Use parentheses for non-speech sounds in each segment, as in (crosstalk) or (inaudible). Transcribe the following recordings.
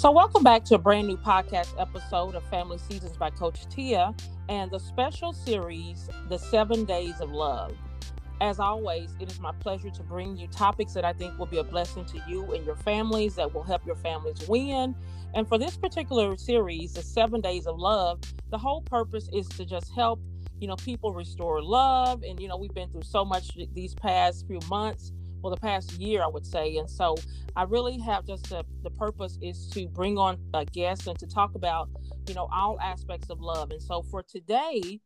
So, welcome back to a brand new podcast episode of Family Seasons by Coach Tia and the special series, The Seven Days of Love. As always, it is my pleasure to bring you topics that I think will be a blessing to you and your families that will help your families win. And for this particular series, The Seven Days of Love, the whole purpose is to just help, you know, people restore love. And, you know, we've been through so much these past few months well the past year i would say and so i really have just the, the purpose is to bring on a guest and to talk about you know all aspects of love and so for today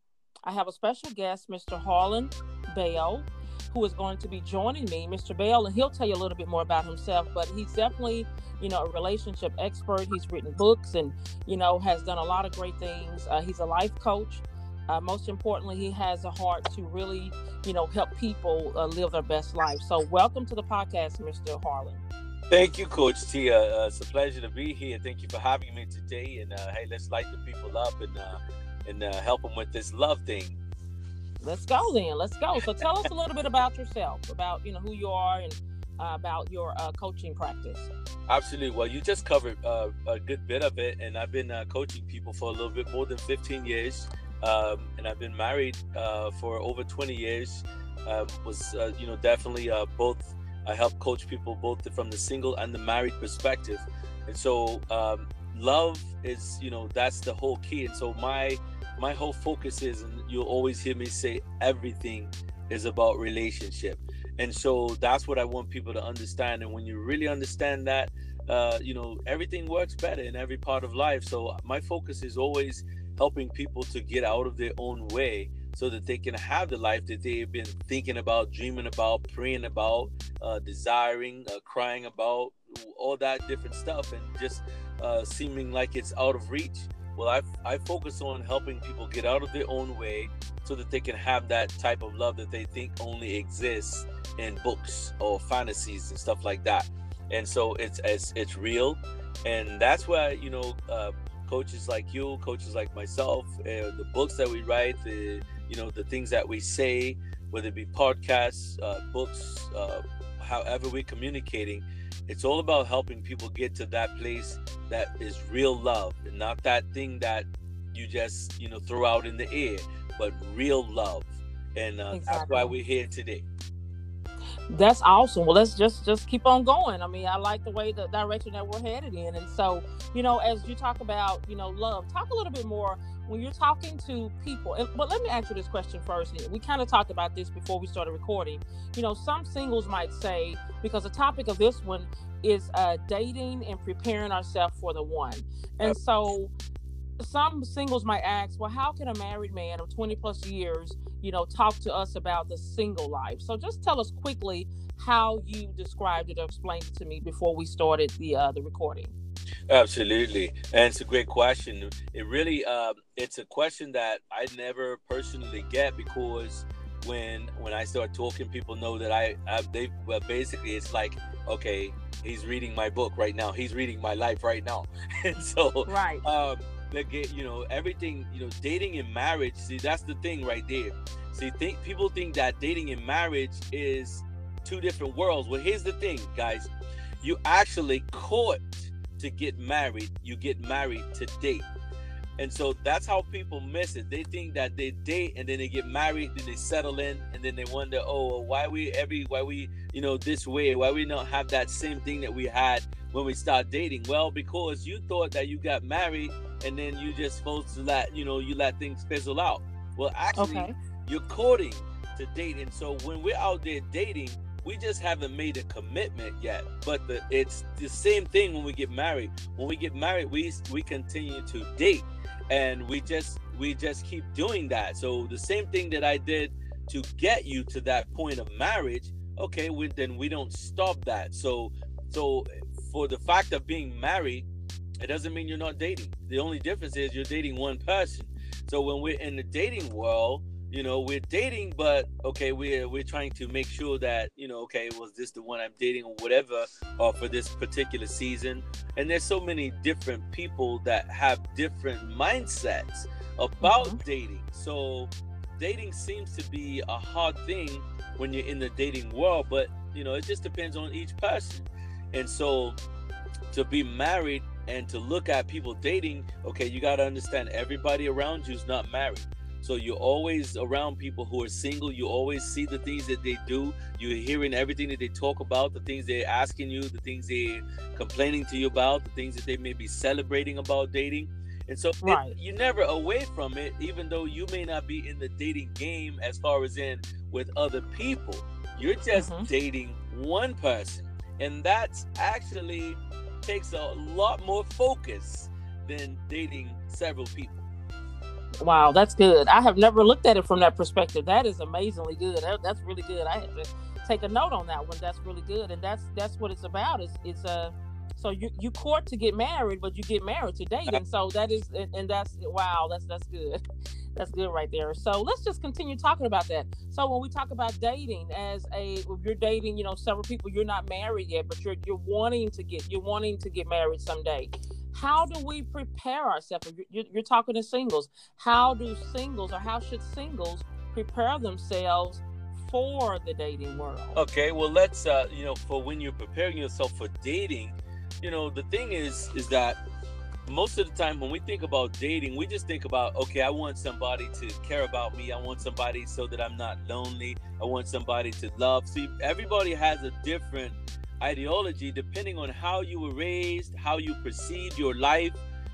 i have a special guest mr harlon bell who is going to be joining me mr bell and he'll tell you a little bit more about himself but he's definitely you know a relationship expert. He's written books and you know has done a lot of great things. Uh, he's a life coach uh, most importantly, he has a heart to really, you know, help people uh, live their best life. So, welcome to the podcast, Mr. Harlon. Thank you, Coach Tia. Uh, it's a pleasure to be here. Thank you for having me today. And uh, hey, let's light the people up and uh, and uh, help them with this love thing. Let's go then. Let's go. So, tell us a little bit about yourself, about you know who you are, and about your coaching practice. Absolutely. Well, you just covered a good bit of it, and I've been coaching people for a little bit more than 15 years um, and I've been married uh, for over 20 years. Uh, was uh, you know definitely uh, both. I help coach people both from the single and the married perspective, and so um, love is you know that's the whole key. And so my my whole focus is, and you'll always hear me say, everything is about relationship. And so that's what I want people to understand. And when you really understand that, uh, you know, everything works better in every part of life. So my focus is always helping people to get out of their own way so that they can have the life that they've been thinking about, dreaming about, praying about, uh, desiring, uh, crying about, all that different stuff, and just uh, seeming like it's out of reach. Well, I, I focus on helping people get out of their own way so that they can have that type of love that they think only exists in books or fantasies and stuff like that. And so it's it's, it's real, and that's why you know uh, coaches like you, coaches like myself, uh, the books that we write, the you know the things that we say, whether it be podcasts, uh, books, uh, however we're communicating, it's all about helping people get to that place that is real love and not that thing that you just you know throw out in the air, but real love, and exactly. Uh, that's why we're here today. That's awesome. Well, let's just just keep on going. I mean, I like the way the direction that we're headed in. And so, you know, as you talk about, you know, love, talk a little bit more when you're talking to people. And, but let me answer this question first. We kind of talked about this before we started recording. You know, some singles might say because the topic of this one is uh, dating and preparing ourselves for the one. And so some singles might ask, well, how can a married man of 20 plus years, you know, talk to us about the single life? So just tell us quickly how you described it or explained it to me before we started the uh, the recording. Absolutely, and it's a great question. It really, uh, it's a question that I never personally get because when when I start talking, people know that I, I they well, basically it's like okay, he's reading my book right now. He's reading my life right now, (laughs) and so right. Um, get you know everything you know dating and marriage see that's the thing right there. See think people think that dating and marriage is two different worlds. Well here's the thing guys. You actually court to get married you get married to date. And so that's how people miss it. They think that they date and then they get married then they settle in and then they wonder oh why we every why we you know this way? Why we don't have that same thing that we had when we start dating? Well because you thought that you got married and then you just supposed to let you know you let things fizzle out. Well, actually, okay. you're courting to date, and so when we're out there dating, we just haven't made a commitment yet. But the, it's the same thing when we get married. When we get married, we we continue to date, and we just we just keep doing that. So the same thing that I did to get you to that point of marriage, okay, we, then we don't stop that. So so for the fact of being married it doesn't mean you're not dating. The only difference is you're dating one person. So when we're in the dating world, you know, we're dating, but okay, we're we're trying to make sure that you know, okay, was this the one I'm dating or whatever, or for this particular season? And there's so many different people that have different mindsets about mm-hmm. dating. So dating seems to be a hard thing when you're in the dating world, but you know, it just depends on each person. And so to be married and to look at people dating, okay, you got to understand everybody around you is not married. So you're always around people who are single. You always see the things that they do. You're hearing everything that they talk about, the things they're asking you, the things they're complaining to you about, the things that they may be celebrating about dating. And so right. it, you're never away from it, even though you may not be in the dating game as far as in with other people. You're just mm-hmm. dating one person. And that's actually takes a lot more focus than dating several people. Wow, that's good. I have never looked at it from that perspective. That is amazingly good. That, that's really good. I have to take a note on that one. That's really good, and that's that's what it's about. It's it's a so you you court to get married, but you get married to date, and so that is and, that's wow. That's that's good. (laughs) That's good right there. So let's just continue talking about that. So when we talk about dating, as a if you're dating, you know, several people, you're not married yet, but you're you're wanting to get you're wanting to get married someday how do we prepare ourselves? You're, you're, talking to singles. How do singles or how should singles prepare themselves for the dating world? Okay, well, let's, uh, you know, for when you're preparing yourself for dating, you know, the thing is, is that most of the time when we think about dating, we just think about, okay, I want somebody to care about me. I want somebody so that I'm not lonely. I want somebody to love. See, everybody has a different ideology depending on how you were raised, how you perceived your life,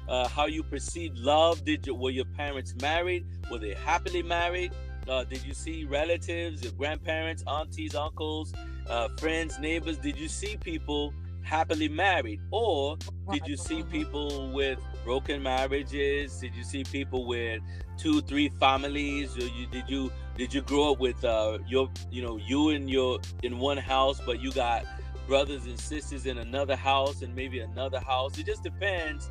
uh, how you perceived love. Did you were your parents married? Were they happily married? Uh, did you see relatives, grandparents, aunties, uncles, uh, friends, neighbors? Did you see people happily married, or did you see people with broken marriages? Did you see people with two, three families? Or you did you did you grow up with uh, your you know you and your in one house, but you got brothers and sisters in another house and maybe another house. It just depends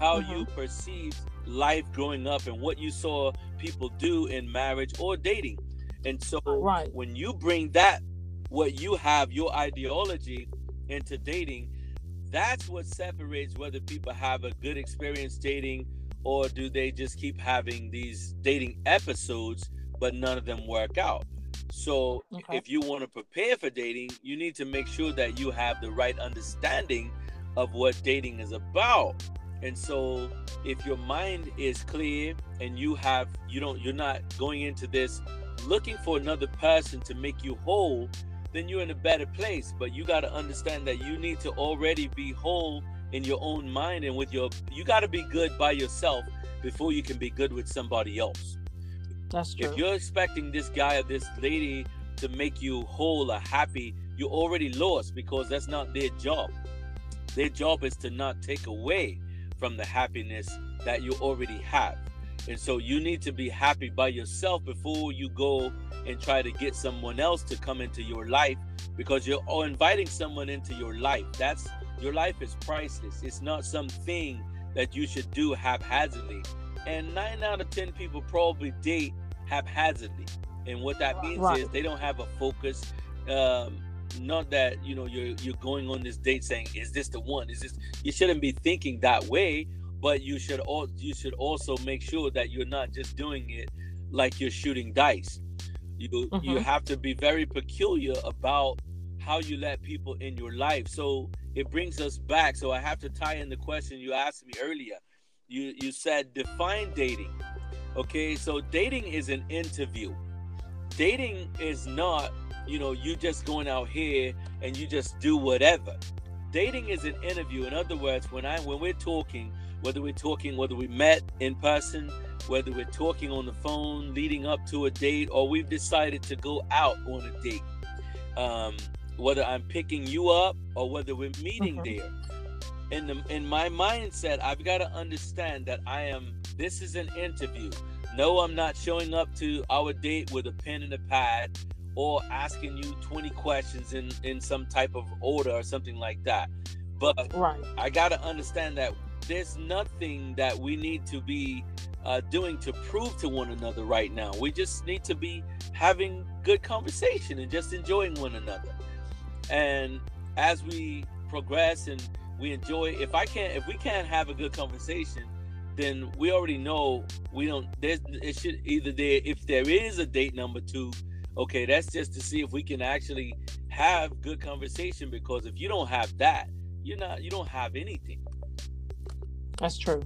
how mm-hmm. you perceive life growing up and what you saw people do in marriage or dating. And so right. when you bring that, what you have, your ideology into dating, that's what separates whether people have a good experience dating or do they just keep having these dating episodes, but none of them work out. So okay. if you want to prepare for dating, you need to make sure that you have the right understanding of what dating is about. And so if your mind is clear and you have you don't you're not going into this looking for another person to make you whole, then you're in a better place. But you got to understand that you need to already be whole in your own mind and with your you got to be good by yourself before you can be good with somebody else. That's true. If you're expecting this guy or this lady to make you whole or happy, you're already lost because that's not their job. Their job is to not take away from the happiness that you already have. And so you need to be happy by yourself before you go and try to get someone else to come into your life because you're inviting someone into your life. That's your life is priceless. It's not something that you should do haphazardly. And nine out of 10 people probably date haphazardly. And what that means right. is they don't have a focus. Um, not that you know you're you're going on this date saying, "Is this the one?" Is this? You shouldn't be thinking that way. But you should all you should also make sure that you're not just doing it like you're shooting dice. You mm-hmm. you have to be very peculiar about how you let people in your life. So it brings us back. So I have to tie in the question you asked me earlier. You you said define dating. Okay, so dating is an interview. Dating is not, you know, you just going out here and you just do whatever. Dating is an interview. In other words, when I when we're talking, whether we're talking, whether we met in person, whether we're talking on the phone leading up to a date, or we've decided to go out on a date. Um, whether I'm picking you up or whether we're meeting mm-hmm. there. In the in my mindset, I've got to understand that I am this is an interview. No, I'm not showing up to our date with a pen and a pad or asking you 20 questions in, in some type of order or something like that. But right. I got to understand that there's nothing that we need to be uh, doing to prove to one another right now. We just need to be having good conversation and just enjoying one another. And as we progress and we enjoy, if I can't, if we can't have a good conversation, then we already know we don't there's it should either there if there is a date number two okay that's just to see if we can actually have good conversation because if you don't have that you're not you don't have anything That's true.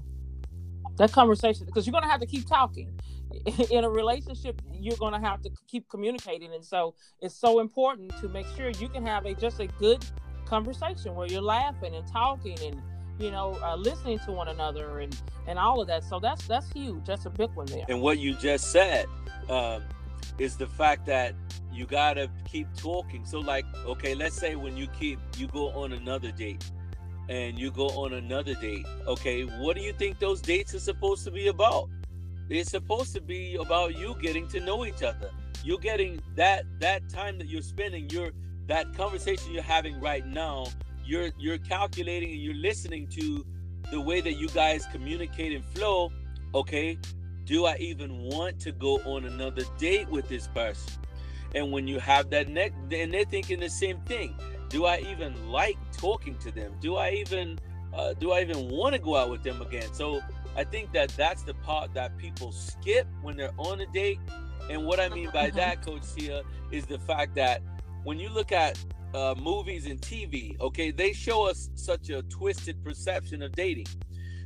That conversation, because you're going to have to keep talking. (laughs) In a relationship, you're going to have to keep communicating, and so it's so important to make sure you can have a just a good conversation where you're laughing and talking and you know uh, listening to one another and and all of that. So that's that's huge. That's a big one there. And what you just said um, is the fact that you gotta keep talking. So like, okay, let's say when you keep you go on another date and you go on another date. Okay, what do you think those dates are supposed to be about? It's supposed to be about you getting to know each other. You're getting that that time that you're spending, you're that conversation you're having right now, you're you're calculating and you're listening to the way that you guys communicate and flow. Okay, do I even want to go on another date with this person? And when you have that neck, and they're thinking the same thing do I even like talking to them? Do I even uh, do I even want to go out with them again? So I think that that's the part that people skip when they're on a date. And what I mean by that, Coach Tia, is the fact that when you look at uh, movies and TV, okay, they show us such a twisted perception of dating.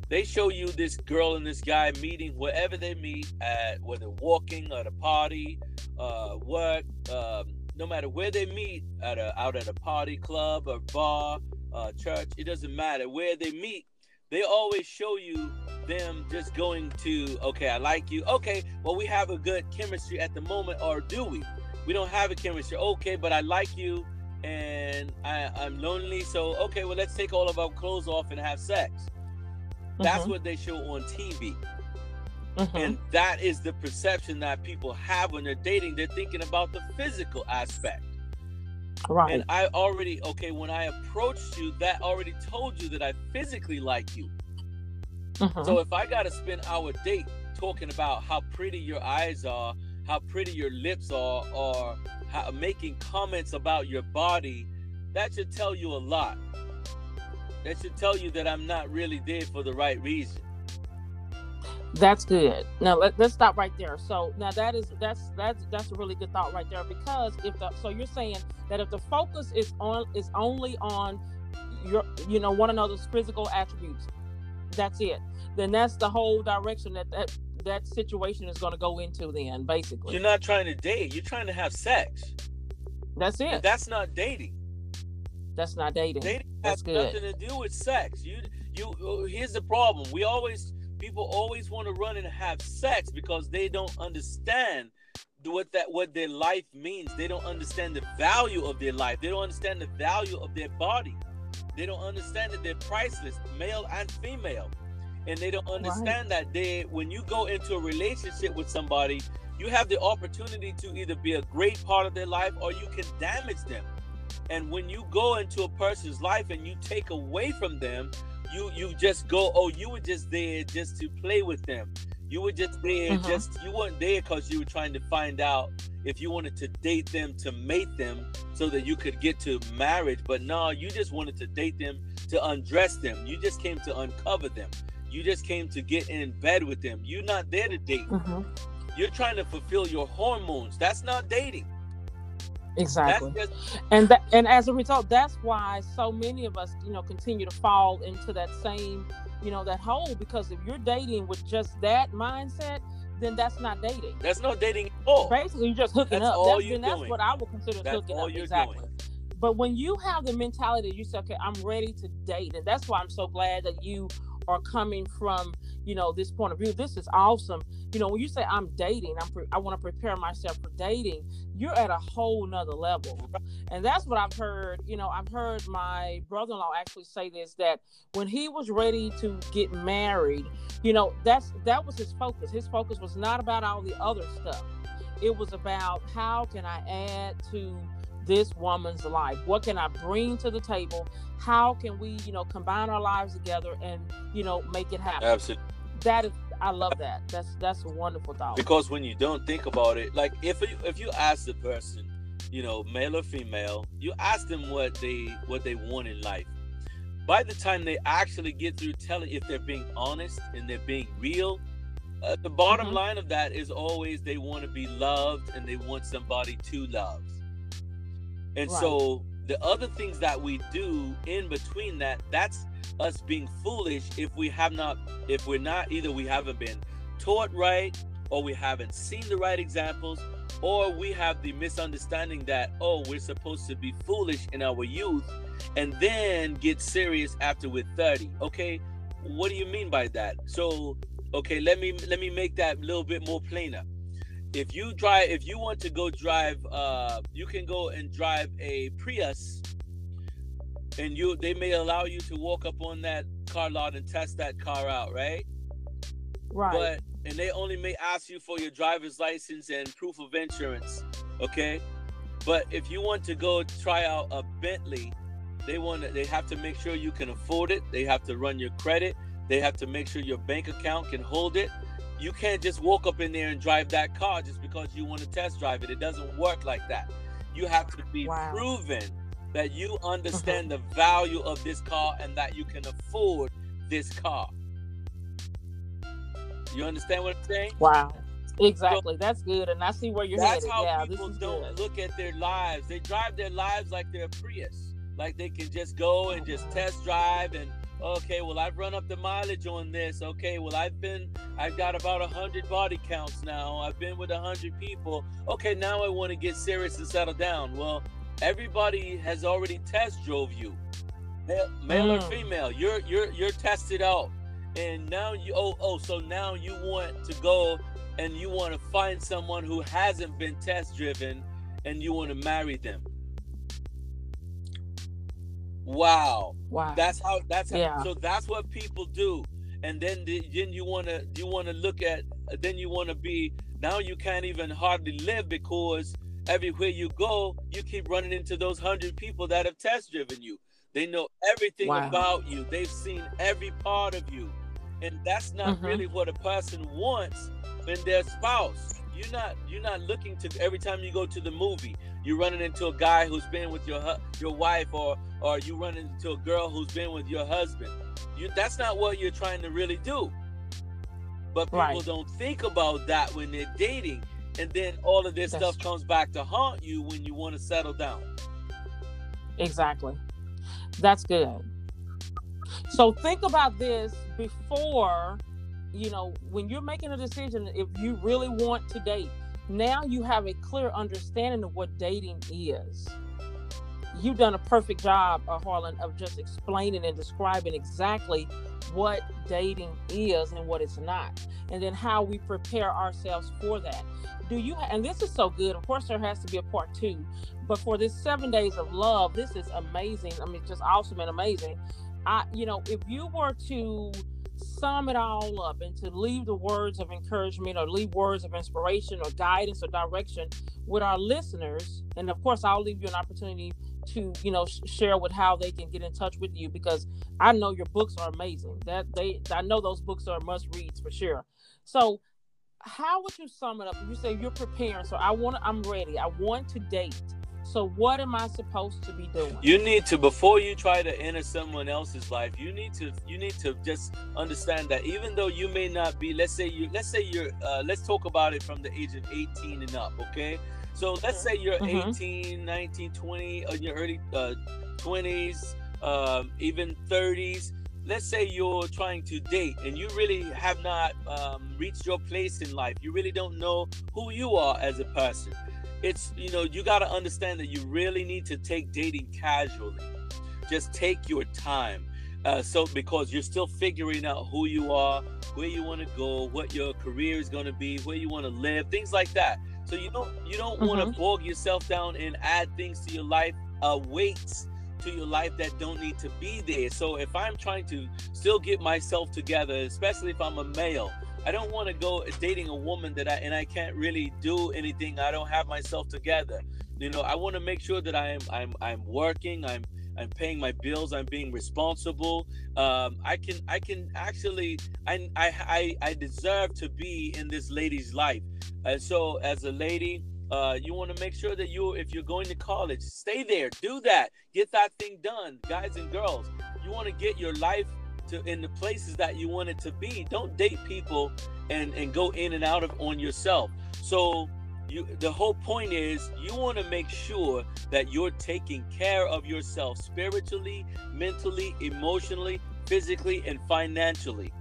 They show you this girl and this guy meeting wherever they meet at, whether walking at a party, uh, work, um, no matter where they meet at a out at a party club or bar uh, church it doesn't matter where they meet they always show you them just going to okay i like you. Okay well we have a good chemistry at the moment or do we? We don't have a chemistry. Okay but i like you and I, i'm lonely so okay well let's take all of our clothes off and have sex. That's mm-hmm. what they show on tv Mm-hmm. And that is the perception that people have when they're dating. They're thinking about the physical aspect. Right. And I already, okay, when I approached you, that already told you that I physically like you. Mm-hmm. So if I got to spend our date talking about how pretty your eyes are, how pretty your lips are, or how, making comments about your body, that should tell you a lot. That should tell you that I'm not really there for the right reason. That's good. Now let, us stop right there. So now that is that's that's that's a really good thought right there because if the so you're saying that if the focus is on is only on your you know one another's physical attributes, that's it. Then that's the whole direction that that that situation is going to go into. Then basically, you're not trying to date. You're trying to have sex. That's it. And that's not dating. That's not dating. Dating has good. nothing to do with sex. You you. Uh, here's the problem. We always people always want to run and have sex because they don't understand what that what their life means. They don't understand the value of their life. They don't understand the value of their body. They don't understand that they're priceless, male and female. And they don't understand right. that they when you go into a relationship with somebody, you have the opportunity to either be a great part of their life or you can damage them. And when you go into a person's life and you take away from them, you you just go oh you were just there just to play with them. You were just there uh-huh. just you weren't there because you were trying to find out if you wanted to date them to mate them so that you could get to marriage. But no you just wanted to date them to undress them. You just came to uncover them. You just came to get in bed with them. You're not there to date. Uh-huh. you're trying to fulfill your hormones. That's not dating Exactly. Just- and that, and as a result, that's why so many of us, you know, continue to fall into that same, you know, that hole because if you're dating with just that mindset, then that's not dating. That's not dating at all. Basically, you're just hooking that's up. All that's, you're that's doing. what I would consider that's hooking all up. You're exactly. Doing. But when you have the mentality, you say, "Okay, I'm ready to date," and that's why I'm so glad that you are coming from you know this point of view this is awesome. You know when you say i'm dating i'm pre- i want to prepare myself for dating you're at a whole nother level and that's what i've heard you know i've heard my brother-in-law actually say this that when he was ready to get married you know that's that was his focus. His focus was not about all the other stuff. It was about how can i add to this woman's life? What can I bring to the table? How can we, you know, combine our lives together and, you know, make it happen? Absolutely. That is I love that. That's that's a wonderful thought. Because when you don't think about it, like if you, if you ask the person, you know, male or female, you ask them what they what they want in life. By the time they actually get through telling if they're being honest and they're being real, uh, the bottom mm-hmm. line of that is always they want to be loved and they want somebody to love. And right. so the other things that we do in between that, that's us being foolish if we have not if we're not either we haven't been taught right or we haven't seen the right examples or we have the misunderstanding that oh we're supposed to be foolish in our youth and then get serious after we're 30 okay? What do you mean by that? So okay let me let me make that a little bit more plainer if you drive if you want to go drive uh you can go and drive a prius and you they may allow you to walk up on that car lot and test that car out right? Right. But and they only may ask you for your driver's license and proof of insurance okay? But if you want to go try out a bentley they want to, they have to make sure you can afford it they have to run your credit they have to make sure your bank account can hold it you can't just walk up in there and drive that car just because you want to test drive it. It doesn't work like that. You have to be wow. proven that you (laughs) understand the value of this car and that you can afford this car. You understand what I'm saying? Wow. Exactly. So, that's good. And I see where you're that's headed. how yeah, people don't good. look at their lives. They drive their lives like they're a Prius. Like they can just go and just test drive and okay well i've run up the mileage on this. Okay well i've been i've got about a hundred body counts now. I've been with a hundred people. Okay now i want to get serious and settle down. Well everybody has already test drove you. Male, male mm. or female you're you're you're tested out. And now you oh oh so now you want to go and you want to find someone who hasn't been test driven and you want to marry them Wow. Wow. That's how that's yeah. how, so that's what people do. And then the, then you want to you want to look at then you want to be now you can't even hardly live because everywhere you go you keep running into those 100 people that have test driven you. They know everything wow. about you. They've seen every part of you. And that's not mm-hmm. really what a person wants in their spouse. You're not you're not looking to every time you go to the movie, you're running into a guy who's been with your your wife or or you run into a girl who's been with your husband. You that's not what you're trying to really do. But people right. don't think about that when they're dating. And then all of this that's stuff true. comes back to haunt you when you want to settle down. Exactly. That's good. So think about this before you know, when you're making a decision, if you really want to date, now you have a clear understanding of what dating is. You've done a perfect job, uh, Harlon, of just explaining and describing exactly what dating is and what it's not, and then how we prepare ourselves for that. Do you? Ha- and this is so good. Of course, there has to be a part two, but for this seven days of love, this is amazing. I mean, just awesome and amazing. I, you know, if you were to sum it all up and to leave the words of encouragement or leave words of inspiration or guidance or direction with our listeners. And of course i'll leave you an opportunity to you know sh- share with how they can get in touch with you because i know your books are amazing. That they i know those books are must reads for sure. So how would you sum it up? You say you're preparing so i want i'm ready. I want to date so what am I supposed to be doing? You need to before you try to enter someone else's life, you need to you need to just understand that even though you may not be, let's say you let's say you're uh, let's talk about it from the age of 18 and up, okay? So let's say you're mm-hmm. 18, 19, 20, or in your early uh, 20s, um, even 30s. Let's say you're trying to date and you really have not um, reached your place in life. You really don't know who you are as a person it's you know you got to understand that you really need to take dating casually. Just take your time. Uh, so because you're still figuring out who you are where you want to go what your career is going to be where you want to live things like that. So you don't you don't mm-hmm. want to bog yourself down and add things to your life uh, weights to your life that don't need to be there. So if i'm trying to still get myself together especially if i'm a male I don't want to go dating a woman that I and I can't really do anything. I don't have myself together. You know, I want to make sure that I'm I'm I'm working. I'm I'm paying my bills. I'm being responsible. Um, I can I can actually I I I deserve to be in this lady's life. And so as a lady, uh, you want to make sure that you if you're going to college, stay there. Do that. Get that thing done, guys and girls. You want to get your life to in the places that you want it to be. Don't date people and and go in and out of on yourself. So you the whole point is you want to make sure that you're taking care of yourself spiritually, mentally, emotionally, physically, and financially.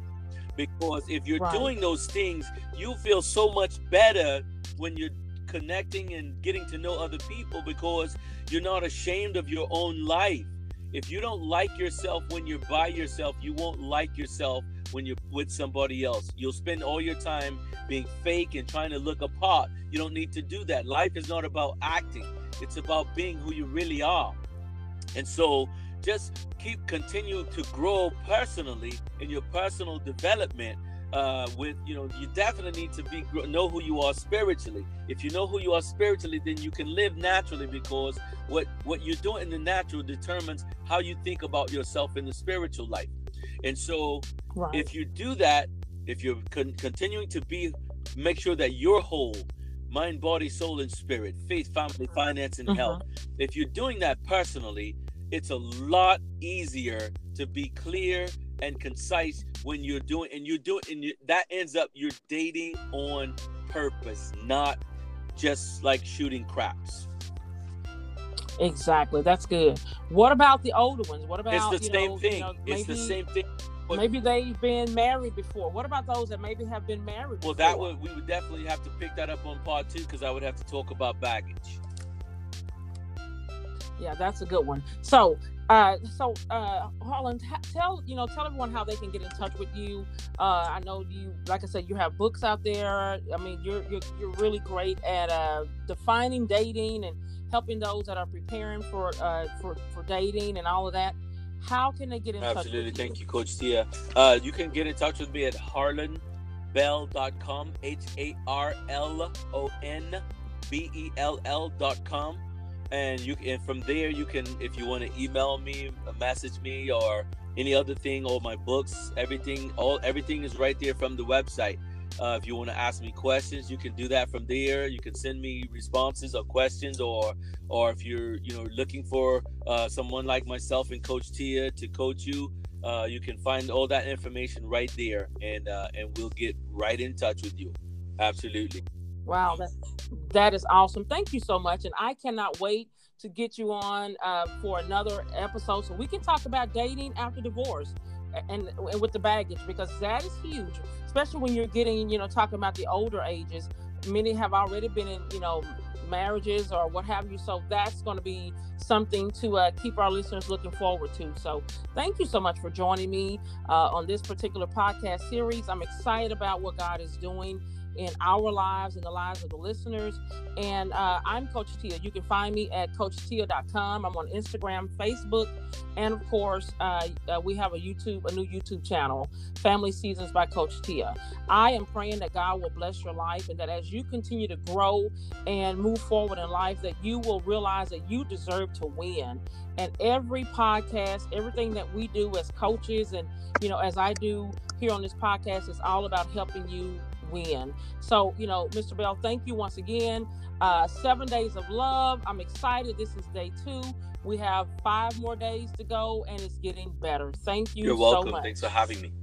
Because if you're Right. doing those things, you feel so much better when you're connecting and getting to know other people because you're not ashamed of your own life. If you don't like yourself when you're by yourself, you won't like yourself when you're with somebody else. You'll spend all your time being fake and trying to look apart. You don't need to do that. Life is not about acting, it's about being who you really are. And so just keep continue to grow personally in your personal development uh, with you know you definitely need to be know who you are spiritually if you know who you are spiritually then you can live naturally because what what you're doing in the natural determines how you think about yourself in the spiritual life and so Right. if you do that if you're con- continuing to be make sure that you're whole mind body soul and spirit faith family finance and Mhm. health if you're doing that personally it's a lot easier to be clear and concise when you're doing and you're doing and you, that ends up you're dating on purpose not just like shooting craps Exactly. That's good. What about the older ones? What about it's the same know, thing You know, it's the same thing but- Maybe they've been married before. What about those that maybe have been married? well before? that would we would definitely have to pick that up on part two because i would have to talk about baggage Yeah, that's a good one. So, uh, so uh, Harlon, tell you know, tell everyone how they can get in touch with you. Uh, I know you, like I said, you have books out there. I mean, you're you're, you're really great at uh, defining dating and helping those that are preparing for uh, for for dating and all of that. How can they get in touch? Absolutely. Thank you, Coach Tia. Uh, you can get in touch with me at harlonbell.com, H A R L O N B E L L.com. And you and from there you can if you want to email me, uh, message me or any other thing all my books, everything all everything is right there from the website. Uh, if you want to ask me questions, you can do that from there. You can send me responses or questions, or or if you're you know looking for uh, someone like myself and Coach Tia to coach you, uh, you can find all that information right there, and uh, and we'll get right in touch with you. Absolutely. Wow, that, that is awesome. Thank you so much. And I cannot wait to get you on uh, for another episode so we can talk about dating after divorce and, and with the baggage because that is huge, especially when you're getting, you know, talking about the older ages. Many have already been in, you know, marriages or what have you. So that's going to be something to uh, keep our listeners looking forward to. So thank you so much for joining me uh, on this particular podcast series. I'm excited about what God is doing in our lives and the lives of the listeners. And uh, I'm Coach Tia. You can find me at CoachTia.com. I'm on Instagram, Facebook, and of course, uh, uh, we have a YouTube, a new YouTube channel, Family Seasons by Coach Tia. I am praying that God will bless your life and that as you continue to grow and move forward in life, that you will realize that you deserve to win. And every podcast, everything that we do as coaches, and you know, as I do here on this podcast, is all about helping you win. So, you know, Mr. Bell, thank you once again. Uh, seven days of love. I'm excited. This is day two. We have five more days to go, and it's getting better. Thank you You're so welcome. much. Thanks for having me.